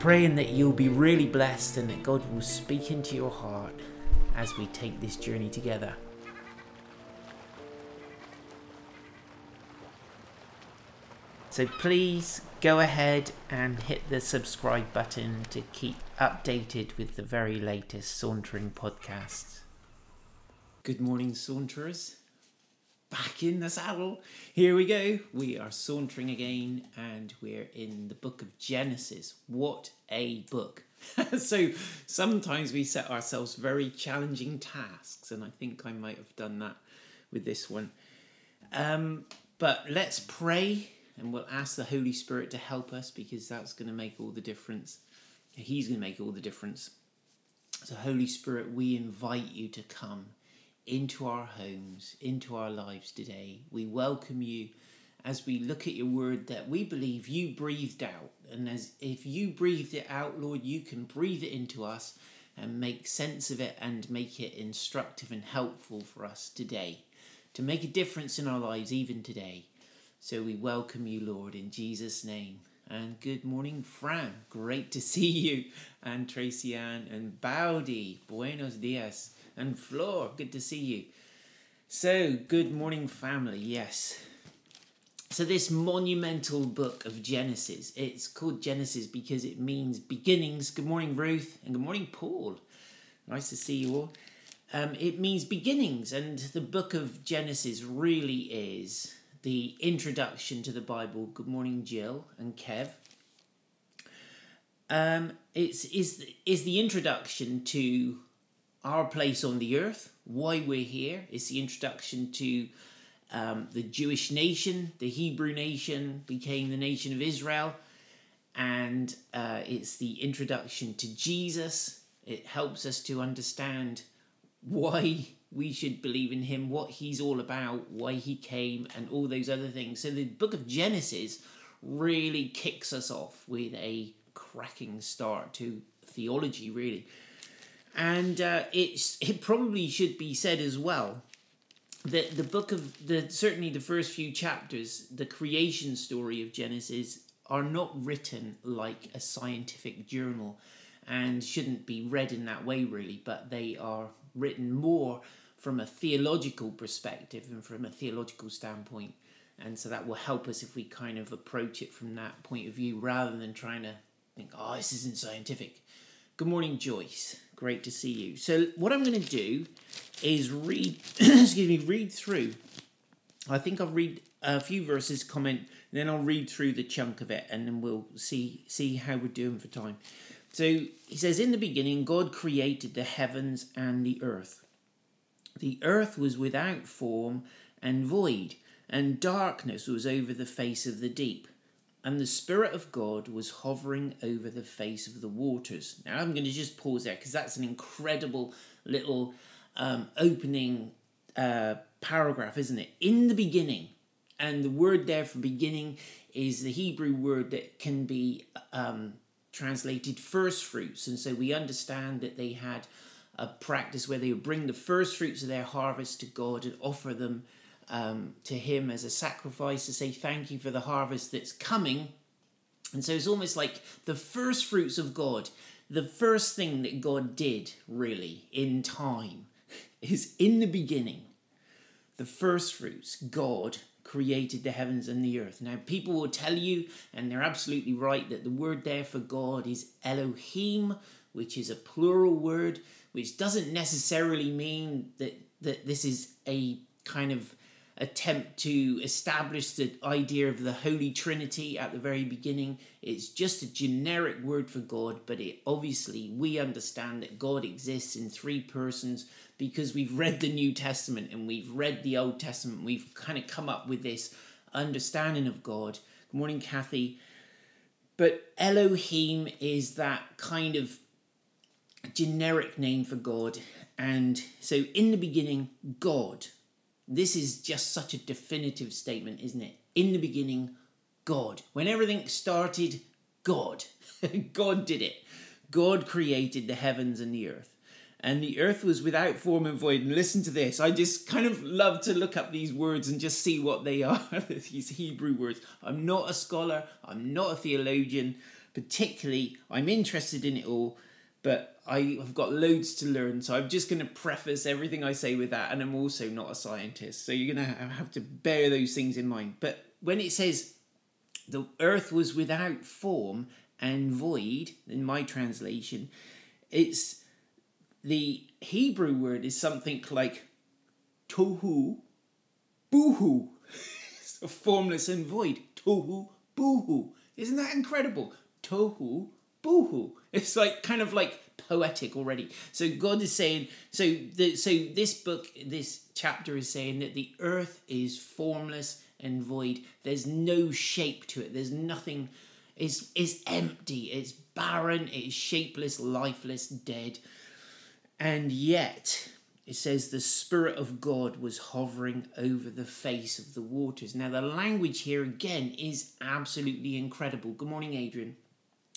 Praying that you'll be really blessed and that God will speak into your heart as we take this journey together. So please go ahead and hit the subscribe button to keep updated with the very latest Sauntering podcasts. Good morning, Saunterers. Back in the saddle. Here we go. We are sauntering again and we're in the book of Genesis. What a book! so sometimes we set ourselves very challenging tasks, and I think I might have done that with this one. Um, but let's pray and we'll ask the Holy Spirit to help us because that's going to make all the difference. He's going to make all the difference. So, Holy Spirit, we invite you to come into our homes, into our lives today. We welcome you as we look at your word that we believe you breathed out. And as if you breathed it out, Lord, you can breathe it into us and make sense of it and make it instructive and helpful for us today to make a difference in our lives even today. So we welcome you, Lord, in Jesus' name. And good morning, Fran. Great to see you. And Tracy Ann and Bowdy. Buenos dias. And Floor. Good to see you. So, good morning, family. Yes. So, this monumental book of Genesis, it's called Genesis because it means beginnings. Good morning, Ruth. And good morning, Paul. Nice to see you all. Um, it means beginnings, and the book of Genesis really is the introduction to the Bible. Good morning, Jill and Kev. Um, it's is is the introduction to our place on the earth, why we're here. It's the introduction to um, the Jewish nation, the Hebrew nation became the nation of Israel, and uh, it's the introduction to Jesus. It helps us to understand why we should believe in him, what he's all about, why he came, and all those other things. So the book of Genesis really kicks us off with a cracking start to theology, really. And uh, it's it probably should be said as well that the book of the certainly the first few chapters, the creation story of Genesis, are not written like a scientific journal and shouldn't be read in that way really, but they are written more from a theological perspective and from a theological standpoint. And so that will help us if we kind of approach it from that point of view rather than trying to think, oh, this isn't scientific. Good morning, Joyce. Great to see you. So, what I'm going to do is read, excuse me, read through. I think I'll read a few verses, comment, then I'll read through the chunk of it, and then we'll see see how we're doing for time. So he says, In the beginning, God created the heavens and the earth. The earth was without form and void, and darkness was over the face of the deep. And the Spirit of God was hovering over the face of the waters. Now, I'm going to just pause there because that's an incredible little um, opening uh, paragraph, isn't it? In the beginning. And the word there for beginning is the Hebrew word that can be um, translated first fruits. And so we understand that they had a practice where they would bring the first fruits of their harvest to God and offer them um, to Him as a sacrifice to say thank you for the harvest that's coming. And so it's almost like the first fruits of God, the first thing that God did really in time is in the beginning, the first fruits, God created the heavens and the earth. Now, people will tell you, and they're absolutely right, that the word there for God is Elohim, which is a plural word, which doesn't necessarily mean that, that this is a kind of attempt to establish the idea of the Holy Trinity at the very beginning. It's just a generic word for God, but it obviously we understand that God exists in three persons because we've read the New Testament and we've read the Old Testament. We've kind of come up with this understanding of God. Good morning, Kathy. But Elohim is that kind of generic name for God. And so in the beginning, God this is just such a definitive statement, isn't it? In the beginning, God. When everything started, God. God did it. God created the heavens and the earth. And the earth was without form and void. And listen to this. I just kind of love to look up these words and just see what they are, these Hebrew words. I'm not a scholar, I'm not a theologian. Particularly, I'm interested in it all but I have got loads to learn, so I'm just going to preface everything I say with that, and I'm also not a scientist, so you're going to have to bear those things in mind. But when it says the earth was without form and void, in my translation, it's the Hebrew word is something like tohu, so formless and void. Tohu, boohoo. Isn't that incredible? Tohu, boohoo. It's like kind of like poetic already. So God is saying, so the so this book, this chapter is saying that the earth is formless and void. There's no shape to it. There's nothing. It's it's empty. It's barren. It's shapeless, lifeless, dead. And yet, it says the Spirit of God was hovering over the face of the waters. Now, the language here again is absolutely incredible. Good morning, Adrian.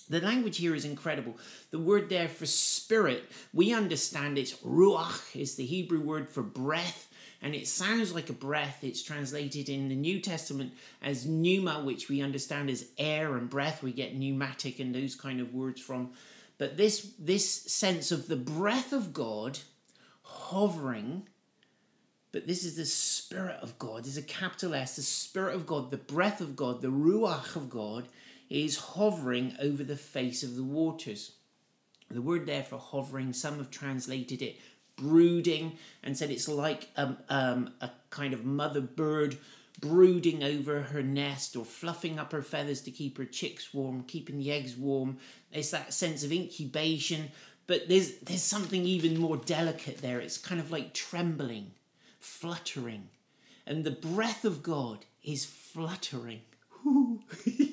The language here is incredible. The word there for spirit, we understand it's ruach, is the Hebrew word for breath, and it sounds like a breath. It's translated in the New Testament as pneuma, which we understand as air and breath. We get pneumatic and those kind of words from. But this, this sense of the breath of God hovering, but this is the Spirit of God, there's a capital S, the Spirit of God, the breath of God, the Ruach of God is hovering over the face of the waters. The word there for hovering, some have translated it brooding and said it's like um, um, a kind of mother bird brooding over her nest or fluffing up her feathers to keep her chicks warm, keeping the eggs warm. It's that sense of incubation, but there's there's something even more delicate there. It's kind of like trembling, fluttering. And the breath of God is fluttering.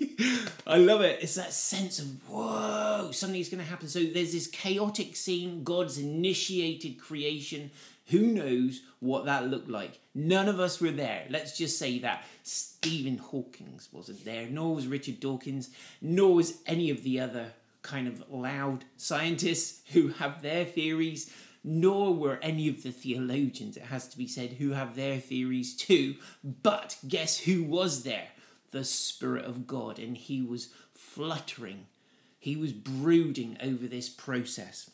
I love it. It's that sense of whoa, something's going to happen. So there's this chaotic scene. God's initiated creation. Who knows what that looked like? None of us were there. Let's just say that. Stephen Hawkins wasn't there, nor was Richard Dawkins, nor was any of the other kind of loud scientists who have their theories, nor were any of the theologians, it has to be said, who have their theories too. But guess who was there? The Spirit of God, and he was fluttering. He was brooding over this process.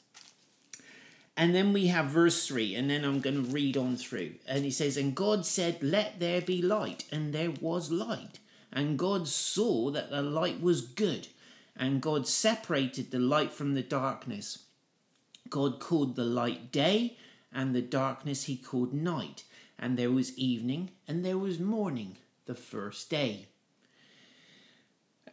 And then we have verse 3, and then I'm going to read on through. And he says, And God said, Let there be light, and there was light. And God saw that the light was good, and God separated the light from the darkness. God called the light day, and the darkness he called night. And there was evening, and there was morning, the first day.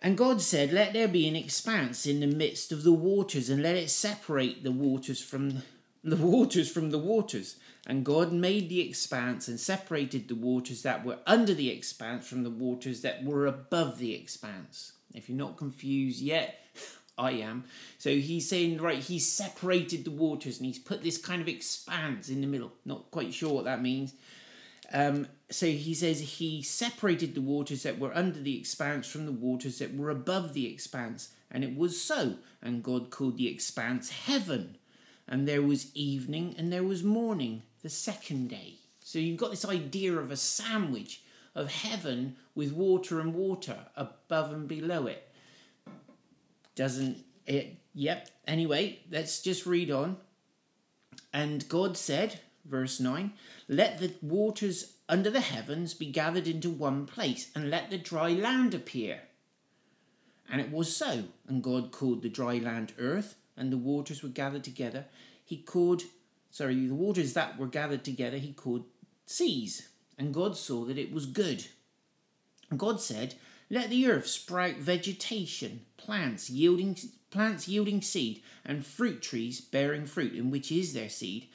And God said, Let there be an expanse in the midst of the waters, and let it separate the waters from the waters from the waters. And God made the expanse and separated the waters that were under the expanse from the waters that were above the expanse. If you're not confused yet, I am. So he's saying, right, he's separated the waters and he's put this kind of expanse in the middle. Not quite sure what that means. Um, so he says he separated the waters that were under the expanse from the waters that were above the expanse, and it was so. And God called the expanse heaven. And there was evening and there was morning, the second day. So you've got this idea of a sandwich of heaven with water and water above and below it. Doesn't it? Yep. Anyway, let's just read on. And God said, verse 9, Let the waters under the heavens be gathered into one place, and let the dry land appear. And it was so. And God called the dry land earth, and the waters were gathered together. He called, sorry, the waters that were gathered together, he called seas. and God saw that it was good. And God said, Let the earth sprout vegetation, plants yielding plants yielding seed, and fruit trees bearing fruit, in which is their seed,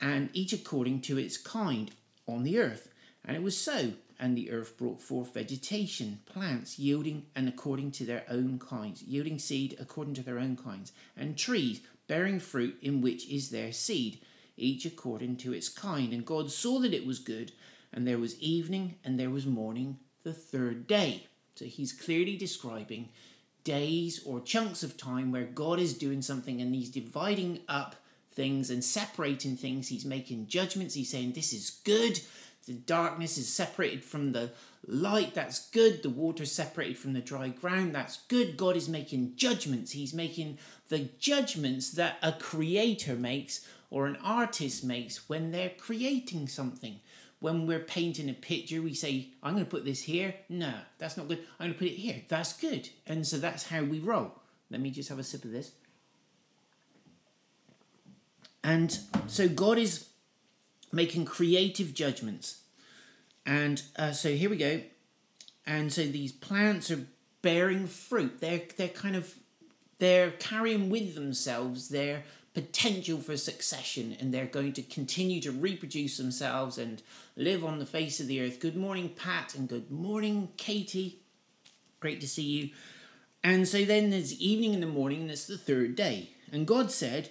and each according to its kind on the earth. And it was so. And the earth brought forth vegetation, plants yielding and according to their own kinds, yielding seed according to their own kinds, and trees bearing fruit in which is their seed, each according to its kind. And God saw that it was good, and there was evening and there was morning the third day. So he's clearly describing days or chunks of time where God is doing something and he's dividing up things and separating things. He's making judgments. He's saying, This is good. The darkness is separated from the light. That's good. The water is separated from the dry ground. That's good. God is making judgments. He's making the judgments that a creator makes or an artist makes when they're creating something when we're painting a picture, we say, I'm going to put this here. No, that's not good. I'm going to put it here. That's good. And so that's how we roll. Let me just have a sip of this. And so God is making creative judgments. And uh, so here we go. And so these plants are bearing fruit. They're, they're kind of, they're carrying with themselves their potential for succession and they're going to continue to reproduce themselves and live on the face of the earth. Good morning, Pat, and good morning, Katie. Great to see you. And so then there's evening and the morning, and it's the third day. And God said,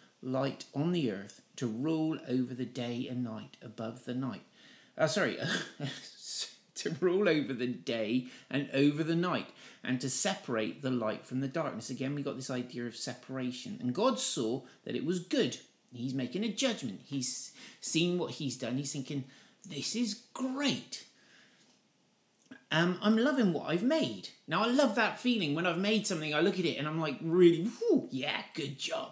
light on the earth, to rule over the day and night above the night. Uh, sorry, to rule over the day and over the night, and to separate the light from the darkness. Again, we got this idea of separation. And God saw that it was good. He's making a judgment. He's seen what he's done. He's thinking, this is great. Um, I'm loving what I've made. Now, I love that feeling when I've made something, I look at it and I'm like, really, whew, yeah, good job.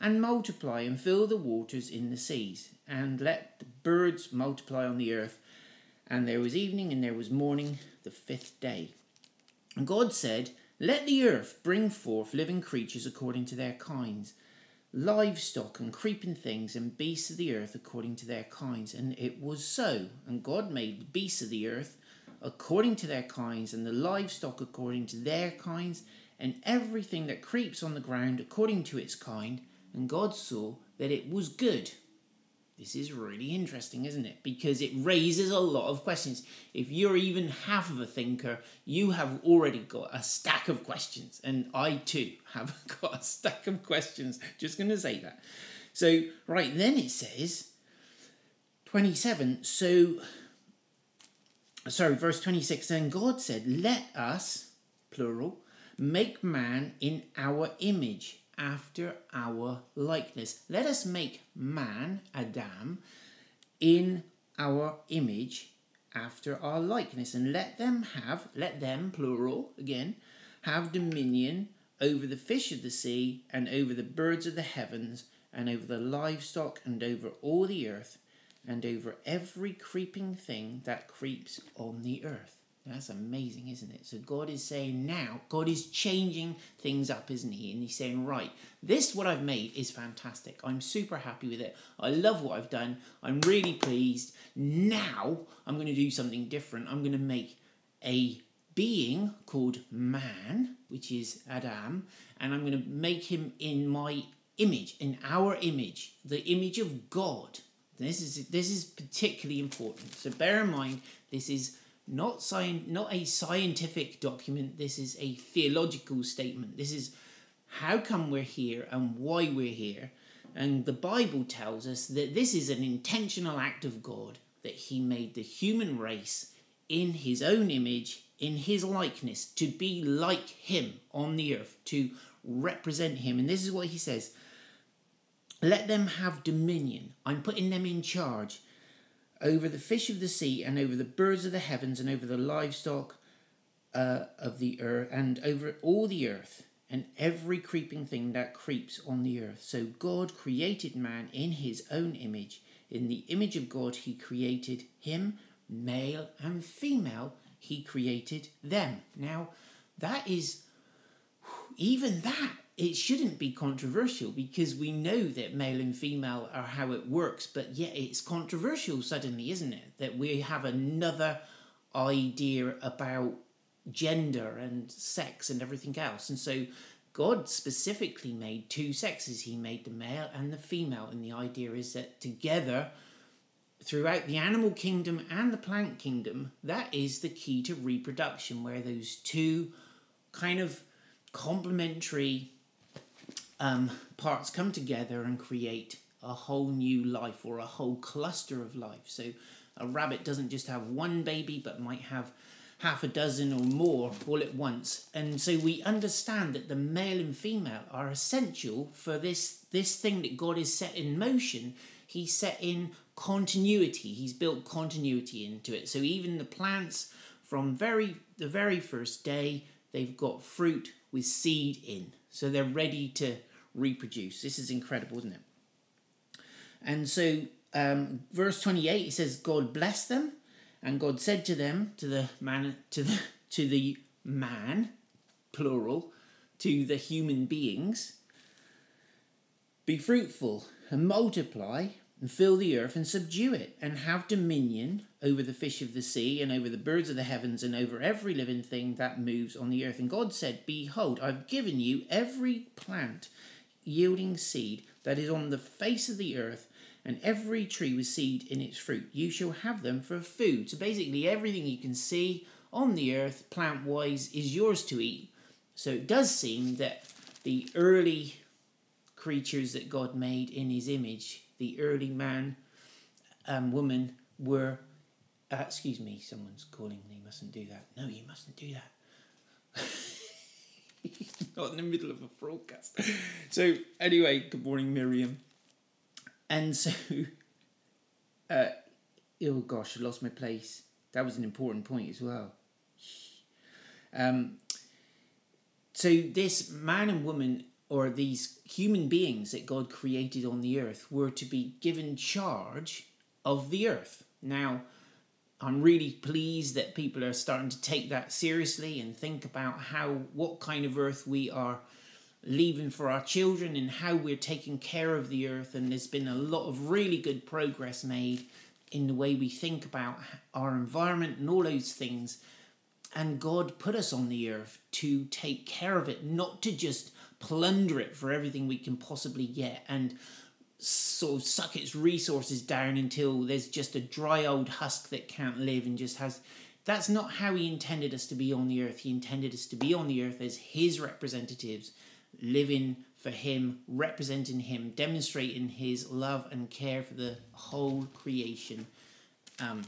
and multiply and fill the waters in the seas, and let the birds multiply on the earth. And there was evening and there was morning, the fifth day. And God said, let the earth bring forth living creatures according to their kinds, livestock and creeping things and beasts of the earth according to their kinds. And it was so. And God made the beasts of the earth according to their kinds, and the livestock according to their kinds, and everything that creeps on the ground according to its kind. And God saw that it was good. This is really interesting, isn't it? Because it raises a lot of questions. If you're even half of a thinker, you have already got a stack of questions. And I too have got a stack of questions. Just going to say that. So, right then it says 27. So, sorry, verse 26. Then God said, Let us, plural, make man in our image after our likeness. Let us make man, Adam, in our image after our likeness, and let them have, let them, plural, again, have dominion over the fish of the sea, and over the birds of the heavens, and over the livestock, and over all the earth, and over every creeping thing that creeps on the earth. That's amazing, isn't it? So God is saying now, God is changing things up, isn't He? And He's saying, right, this, what I've made, is fantastic. I'm super happy with it. I love what I've done. I'm really pleased. Now I'm going to do something different. I'm going to make a being called man, which is Adam, and I'm going to make him in my image, in our image, the image of God. This is this is particularly important. So bear in mind, this is not sci- not a scientific document. This is a theological statement. This is how come we're here and why we're here. And the Bible tells us that this is an intentional act of God that He made the human race in His own image, in His likeness, to be like Him on the earth, to represent Him. And this is what He says Let them have dominion. I'm putting them in charge over the fish of the sea and over the birds of the heavens and over the livestock uh, of the earth and over all the earth and every creeping thing that creeps on the earth. So God created man in his own image. In the image of God, he created him, male and female, he created them. Now, that is, even that it shouldn't be controversial because we know that male and female are how it works, but yet it's controversial suddenly, isn't it? That we have another idea about gender and sex and everything else. And so God specifically made two sexes. He made the male and the female. And the idea is that together, throughout the animal kingdom and the plant kingdom, that is the key to reproduction, where those two kind of complementary um, parts come together and create a whole new life or a whole cluster of life. So a rabbit doesn't just have one baby, but might have half a dozen or more all at once. And so we understand that the male and female are essential for this this thing that God is set in motion. He's set in continuity. He's built continuity into it. So even the plants from very the very first day, they've got fruit with seed in. So they're ready to reproduce. This is incredible, isn't it? And so, um, verse 28, it says, God blessed them, and God said to them, to the man, to the, to the man, plural, to the human beings, be fruitful and multiply and fill the earth and subdue it and have dominion over the fish of the sea and over the birds of the heavens and over every living thing that moves on the earth. And God said, Behold, I've given you every plant yielding seed that is on the face of the earth and every tree with seed in its fruit. You shall have them for food. So basically, everything you can see on the earth, plant wise, is yours to eat. So it does seem that the early creatures that God made in his image, the early man and woman, were. Uh, excuse me, someone's calling me. Mustn't do that. No, you mustn't do that. Not in the middle of a broadcast. So, anyway, good morning, Miriam. And so, uh, oh gosh, I lost my place. That was an important point as well. Um, so, this man and woman, or these human beings that God created on the earth, were to be given charge of the earth. Now, I'm really pleased that people are starting to take that seriously and think about how what kind of earth we are leaving for our children and how we're taking care of the earth and there's been a lot of really good progress made in the way we think about our environment and all those things and God put us on the earth to take care of it not to just plunder it for everything we can possibly get and sort of suck its resources down until there's just a dry old husk that can't live and just has that's not how he intended us to be on the earth. He intended us to be on the earth as his representatives living for him representing him demonstrating his love and care for the whole creation um,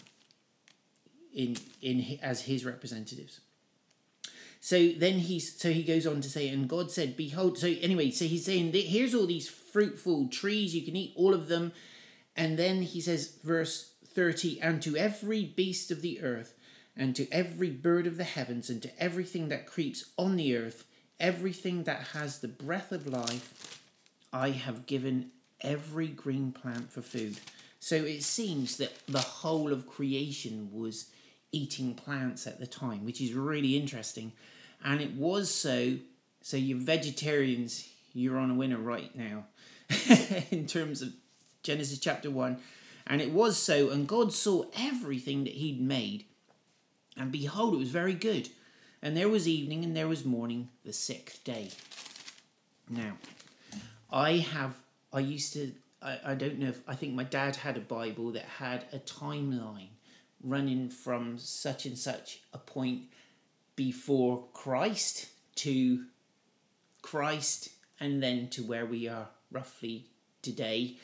in in as his representatives so then he's so he goes on to say, and God said, Behold, so anyway, so he's saying here's all these fruitful trees, you can eat all of them. And then he says, verse 30, and to every beast of the earth, and to every bird of the heavens, and to everything that creeps on the earth, everything that has the breath of life, I have given every green plant for food. So it seems that the whole of creation was eating plants at the time, which is really interesting. And it was so, so you vegetarians, you're on a winner right now in terms of Genesis chapter 1. And it was so, and God saw everything that He'd made, and behold, it was very good. And there was evening and there was morning, the sixth day. Now, I have, I used to, I, I don't know if, I think my dad had a Bible that had a timeline running from such and such a point before Christ to Christ and then to where we are roughly today.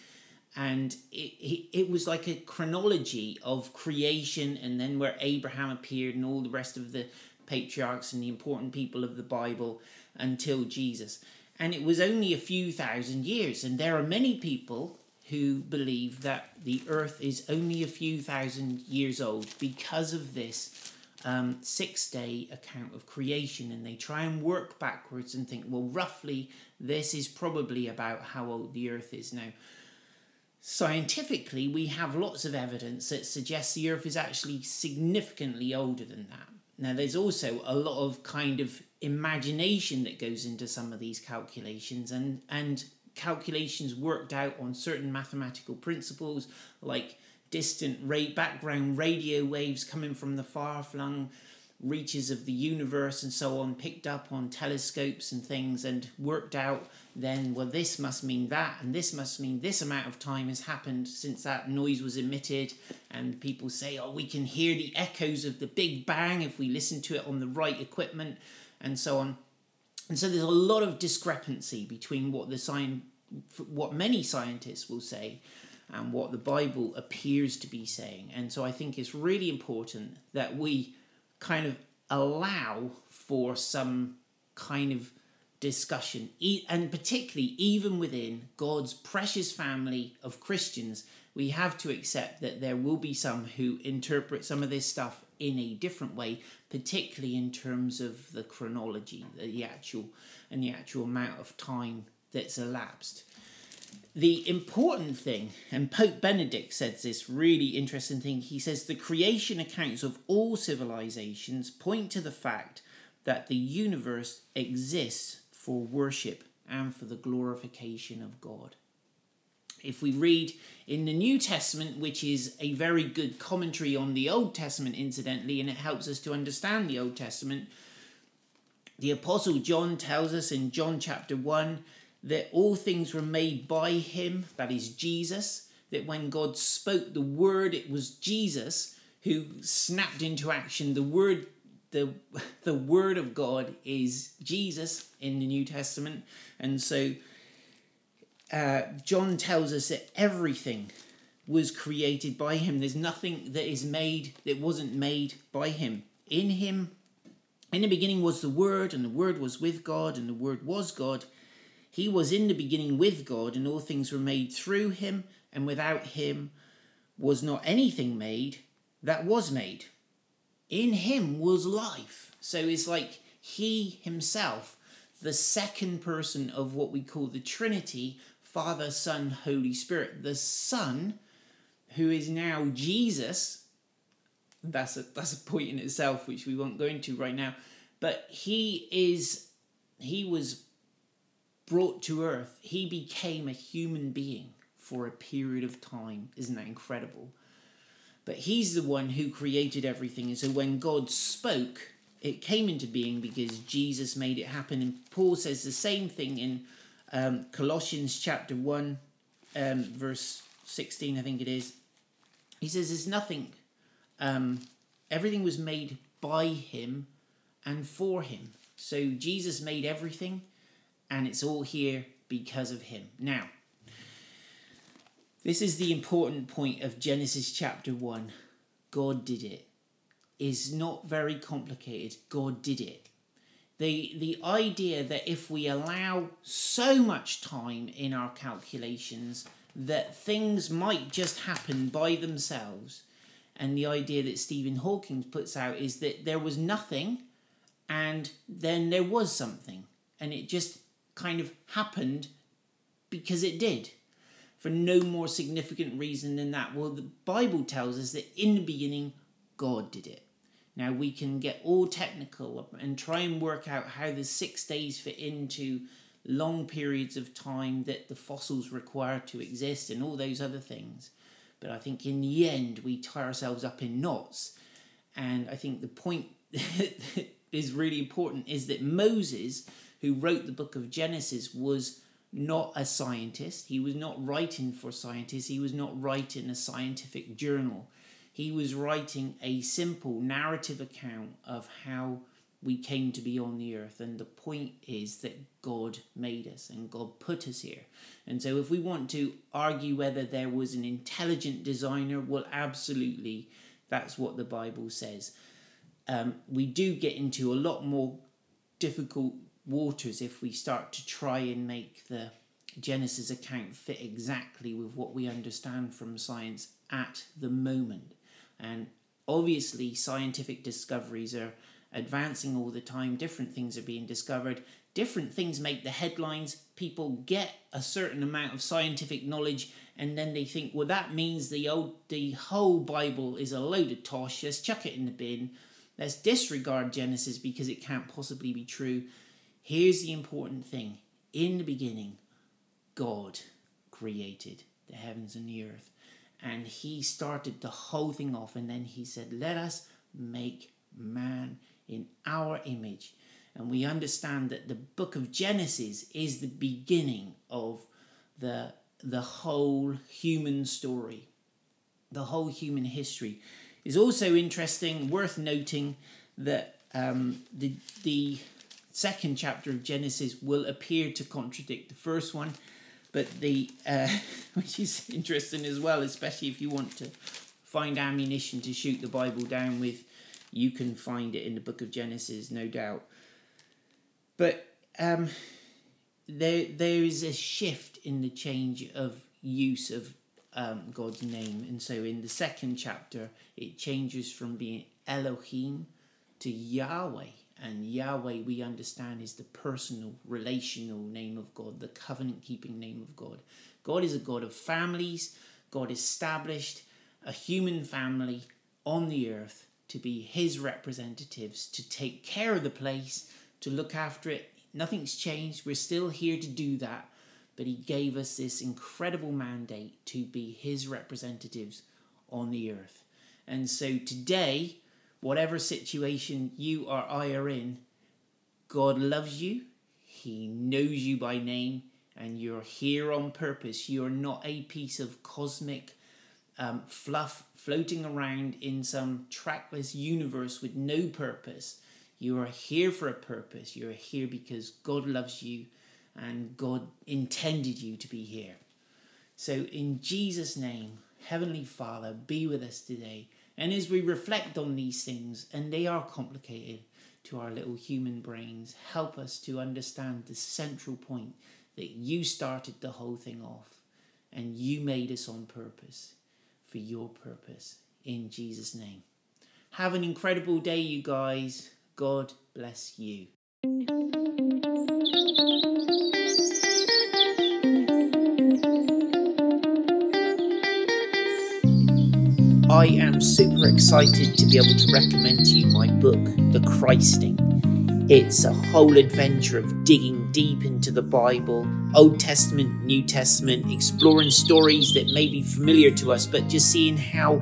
And it, it, it was like a chronology of creation and then where Abraham appeared and all the rest of the patriarchs and the important people of the Bible until Jesus. And it was only a few thousand years. And there are many people who believe that the earth is only a few thousand years old because of this um, six day account of creation. And they try and work backwards and think, well, roughly, this is probably about how old the earth is now. Scientifically, we have lots of evidence that suggests the earth is actually significantly older than that. Now, there's also a lot of kind of imagination that goes into some of these calculations, and, and calculations worked out on certain mathematical principles like distant ra- background radio waves coming from the far flung reaches of the universe and so on, picked up on telescopes and things, and worked out then, well, this must mean that, and this must mean this amount of time has happened since that noise was emitted. And people say, oh, we can hear the echoes of the Big Bang if we listen to it on the right equipment, and so on. And so there's a lot of discrepancy between what the science, what many scientists will say and what the Bible appears to be saying. And so I think it's really important that we kind of allow for some kind of discussion, and particularly even within God's precious family of Christians, we have to accept that there will be some who interpret some of this stuff in a different way, particularly in terms of the chronology, the actual and the actual amount of time that's elapsed. The important thing, and Pope Benedict says this really interesting thing, he says the creation accounts of all civilizations point to the fact that the universe exists for worship and for the glorification of God. If we read in the New Testament, which is a very good commentary on the Old Testament, incidentally, and it helps us to understand the Old Testament, the Apostle John tells us in John chapter 1 that all things were made by him, that is Jesus, that when God spoke the word, it was Jesus who snapped into action. The word the the word of God is Jesus in the New Testament, and so uh, John tells us that everything was created by him. There's nothing that is made that wasn't made by him. In him, in the beginning was the Word, and the Word was with God, and the Word was God. He was in the beginning with God, and all things were made through him, and without him was not anything made that was made in him was life. So it's like he himself, the second person of what we call the Trinity, Father, Son, Holy Spirit. The Son, who is now Jesus, that's a that's a point in itself which we won't go into right now. But he is he was brought to earth. He became a human being for a period of time. Isn't that incredible? But he's the one who created everything. And so when God spoke, it came into being because Jesus made it happen. And Paul says the same thing in um, Colossians chapter 1, um, verse 16, I think it is. He says, There's nothing, um, everything was made by him and for him. So Jesus made everything, and it's all here because of him. Now, this is the important point of Genesis chapter 1. God did it. Is not very complicated. God did it. The, the idea that if we allow so much time in our calculations, that things might just happen by themselves. And the idea that Stephen Hawking puts out is that there was nothing and then there was something. And it just kind of happened because it did for no more significant reason than that. Well, the Bible tells us that in the beginning, God did it. Now, we can get all technical and try and work out how the six days fit into long periods of time that the fossils require to exist and all those other things. But I think in the end, we tie ourselves up in knots. And I think the point that is really important is that Moses, who wrote the book of Genesis, was not a scientist. He was not writing for scientists. He was not writing a scientific journal. He was writing a simple narrative account of how we came to be on the earth. And the point is that God made us and God put us here. And so, if we want to argue whether there was an intelligent designer, well, absolutely, that's what the Bible says. Um, we do get into a lot more difficult waters if we start to try and make the Genesis account fit exactly with what we understand from science at the moment. And obviously, scientific discoveries are advancing all the time, different things are being discovered, different things make the headlines. People get a certain amount of scientific knowledge and then they think, well, that means the old the whole Bible is a load of tosh. Let's chuck it in the bin. Let's disregard Genesis because it can't possibly be true. Here's the important thing. In the beginning, God created the heavens and the earth. And he started the whole thing off. And then he said, Let us make man in our image. And we understand that the book of Genesis is the beginning of the, the whole human story, the whole human history. Is also interesting, worth noting that um, the, the second chapter of Genesis will appear to contradict the first one, but the uh, which is interesting as well, especially if you want to find ammunition to shoot the Bible down with you can find it in the book of Genesis, no doubt. But um, there there is a shift in the change of use of um, God's name, and so in the second chapter, it changes from being Elohim to Yahweh. And Yahweh, we understand, is the personal, relational name of God, the covenant keeping name of God. God is a God of families. God established a human family on the earth to be his representatives, to take care of the place, to look after it. Nothing's changed. We're still here to do that. But he gave us this incredible mandate to be his representatives on the earth. And so today, whatever situation you or I are in, God loves you. He knows you by name, and you're here on purpose. You're not a piece of cosmic um, fluff floating around in some trackless universe with no purpose. You are here for a purpose. You are here because God loves you and God intended you to be here. So, in Jesus' name, Heavenly Father, be with us today. And as we reflect on these things, and they are complicated to our little human brains, help us to understand the central point that you started the whole thing off and you made us on purpose for your purpose in Jesus' name. Have an incredible day, you guys. God bless you. I am super excited to be able to recommend to you my book, The Christing. It's a whole adventure of digging deep into the Bible, Old Testament, New Testament, exploring stories that may be familiar to us, but just seeing how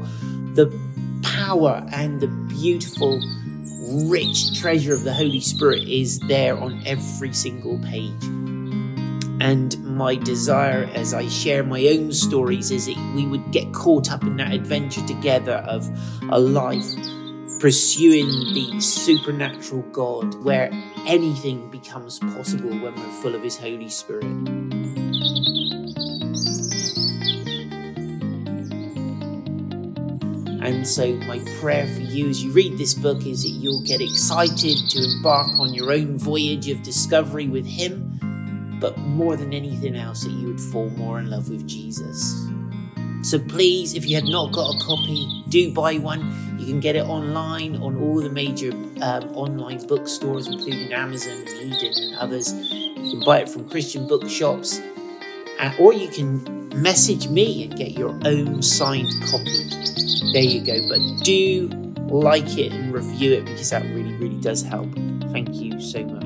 the power and the beautiful, rich treasure of the Holy Spirit is there on every single page. And my desire as I share my own stories is that we would get caught up in that adventure together of a life pursuing the supernatural God where anything becomes possible when we're full of His Holy Spirit. And so, my prayer for you as you read this book is that you'll get excited to embark on your own voyage of discovery with Him, but more than anything else, that you would fall more in love with Jesus. So please, if you have not got a copy, do buy one. You can get it online on all the major um, online bookstores, including Amazon, and Eden, and others. You can buy it from Christian bookshops, uh, or you can message me and get your own signed copy. There you go. But do like it and review it because that really, really does help. Thank you so much.